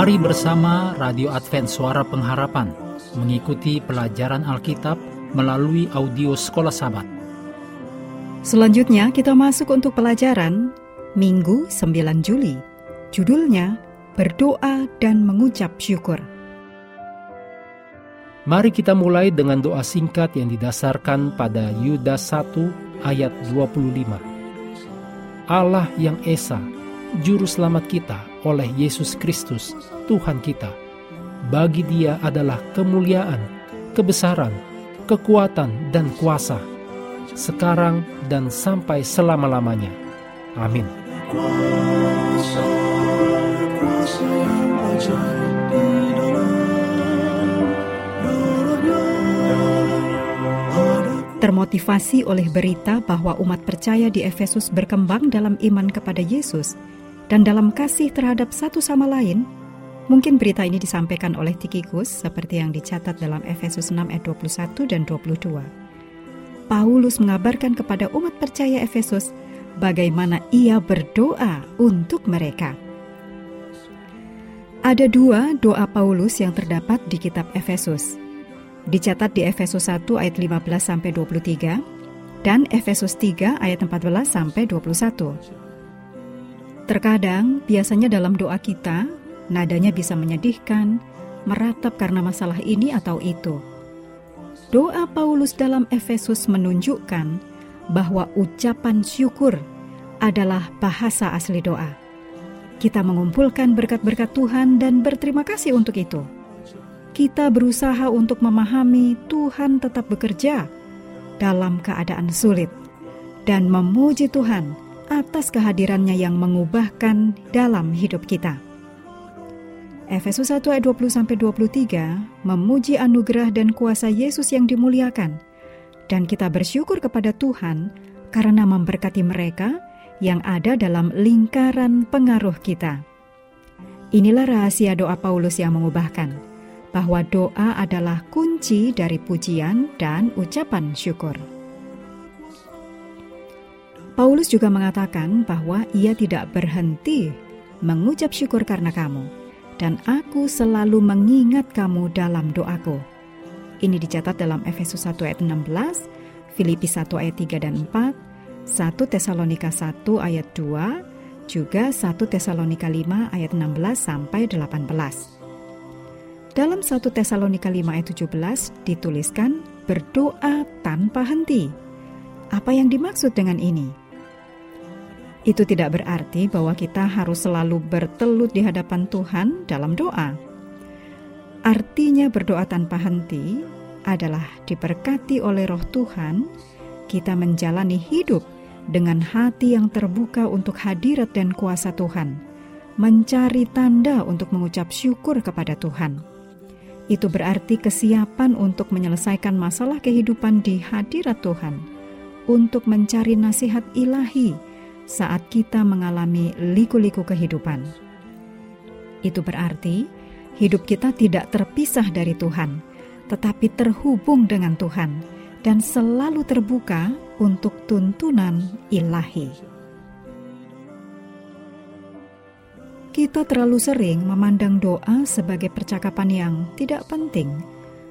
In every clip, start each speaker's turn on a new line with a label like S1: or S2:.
S1: Mari bersama Radio Advent Suara Pengharapan mengikuti pelajaran Alkitab melalui audio Sekolah Sabat.
S2: Selanjutnya kita masuk untuk pelajaran Minggu 9 Juli. Judulnya Berdoa dan Mengucap Syukur.
S1: Mari kita mulai dengan doa singkat yang didasarkan pada Yudas 1 ayat 25. Allah yang Esa, Juru Selamat kita oleh Yesus Kristus, Tuhan kita. Bagi dia adalah kemuliaan, kebesaran, kekuatan, dan kuasa, sekarang dan sampai selama-lamanya. Amin.
S3: Kuasa, kuasa yang
S2: Termotivasi oleh berita bahwa umat percaya di Efesus berkembang dalam iman kepada Yesus dan dalam kasih terhadap satu sama lain, mungkin berita ini disampaikan oleh Tikikus seperti yang dicatat dalam Efesus 6 ayat 21 dan 22. Paulus mengabarkan kepada umat percaya Efesus bagaimana ia berdoa untuk mereka. Ada dua doa Paulus yang terdapat di kitab Efesus. Dicatat di Efesus 1 ayat 15 sampai 23 dan Efesus 3 ayat 14 sampai 21. Terkadang biasanya dalam doa kita nadanya bisa menyedihkan, meratap karena masalah ini atau itu. Doa Paulus dalam Efesus menunjukkan bahwa ucapan syukur adalah bahasa asli doa. Kita mengumpulkan berkat-berkat Tuhan dan berterima kasih untuk itu. Kita berusaha untuk memahami Tuhan tetap bekerja dalam keadaan sulit dan memuji Tuhan atas kehadirannya yang mengubahkan dalam hidup kita. Efesus 1 ayat 20-23 memuji anugerah dan kuasa Yesus yang dimuliakan dan kita bersyukur kepada Tuhan karena memberkati mereka yang ada dalam lingkaran pengaruh kita. Inilah rahasia doa Paulus yang mengubahkan, bahwa doa adalah kunci dari pujian dan ucapan syukur. Paulus juga mengatakan bahwa ia tidak berhenti mengucap syukur karena kamu, dan aku selalu mengingat kamu dalam doaku. Ini dicatat dalam Efesus 1 ayat 16, Filipi 1 ayat 3 dan 4, 1 Tesalonika 1 ayat 2, juga 1 Tesalonika 5 ayat 16 sampai 18. Dalam 1 Tesalonika 5 ayat 17 dituliskan berdoa tanpa henti. Apa yang dimaksud dengan ini? Itu tidak berarti bahwa kita harus selalu bertelut di hadapan Tuhan dalam doa. Artinya berdoa tanpa henti adalah diberkati oleh roh Tuhan, kita menjalani hidup dengan hati yang terbuka untuk hadirat dan kuasa Tuhan, mencari tanda untuk mengucap syukur kepada Tuhan. Itu berarti kesiapan untuk menyelesaikan masalah kehidupan di hadirat Tuhan, untuk mencari nasihat ilahi saat kita mengalami liku-liku kehidupan. Itu berarti hidup kita tidak terpisah dari Tuhan, tetapi terhubung dengan Tuhan dan selalu terbuka untuk tuntunan ilahi. Kita terlalu sering memandang doa sebagai percakapan yang tidak penting,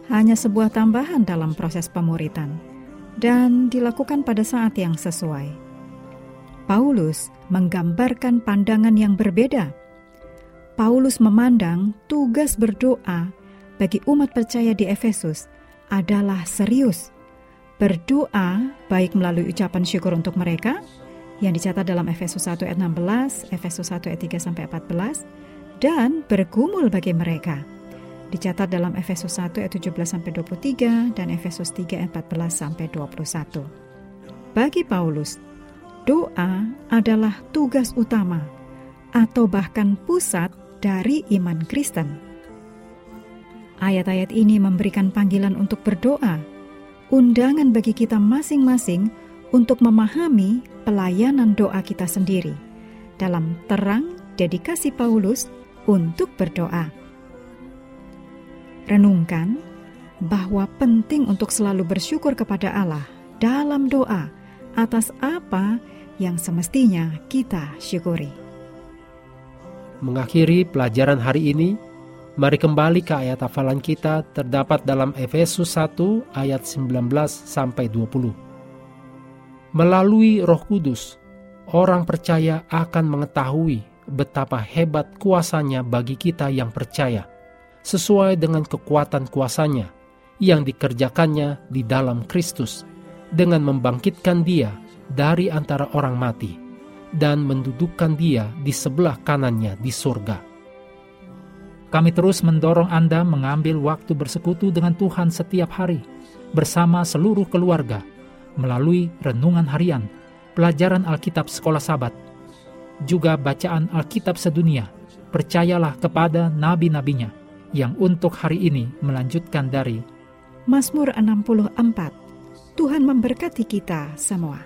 S2: hanya sebuah tambahan dalam proses pemuritan, dan dilakukan pada saat yang sesuai. Paulus menggambarkan pandangan yang berbeda. Paulus memandang tugas berdoa bagi umat percaya di Efesus adalah serius. Berdoa baik melalui ucapan syukur untuk mereka yang dicatat dalam Efesus 1 ayat 16, Efesus 1 ayat 3 sampai 14 dan bergumul bagi mereka. Dicatat dalam Efesus 1 ayat 17 sampai 23 dan Efesus 3 ayat 14 sampai 21. Bagi Paulus, doa adalah tugas utama atau bahkan pusat dari iman Kristen. Ayat-ayat ini memberikan panggilan untuk berdoa, undangan bagi kita masing-masing untuk memahami pelayanan doa kita sendiri dalam terang dedikasi Paulus untuk berdoa. Renungkan bahwa penting untuk selalu bersyukur kepada Allah dalam doa atas apa yang semestinya kita syukuri.
S1: Mengakhiri pelajaran hari ini, mari kembali ke ayat hafalan kita terdapat dalam Efesus 1 ayat 19 sampai 20. Melalui Roh Kudus, orang percaya akan mengetahui betapa hebat kuasanya bagi kita yang percaya, sesuai dengan kekuatan kuasanya yang dikerjakannya di dalam Kristus, dengan membangkitkan dia dari antara orang mati, dan mendudukkan dia di sebelah kanannya di surga. Kami terus mendorong Anda mengambil waktu bersekutu dengan Tuhan setiap hari, bersama seluruh keluarga, melalui renungan harian, pelajaran Alkitab sekolah sabat, juga bacaan Alkitab sedunia, percayalah kepada nabi-nabinya yang untuk hari ini melanjutkan dari
S2: Mazmur 64 Tuhan memberkati kita semua.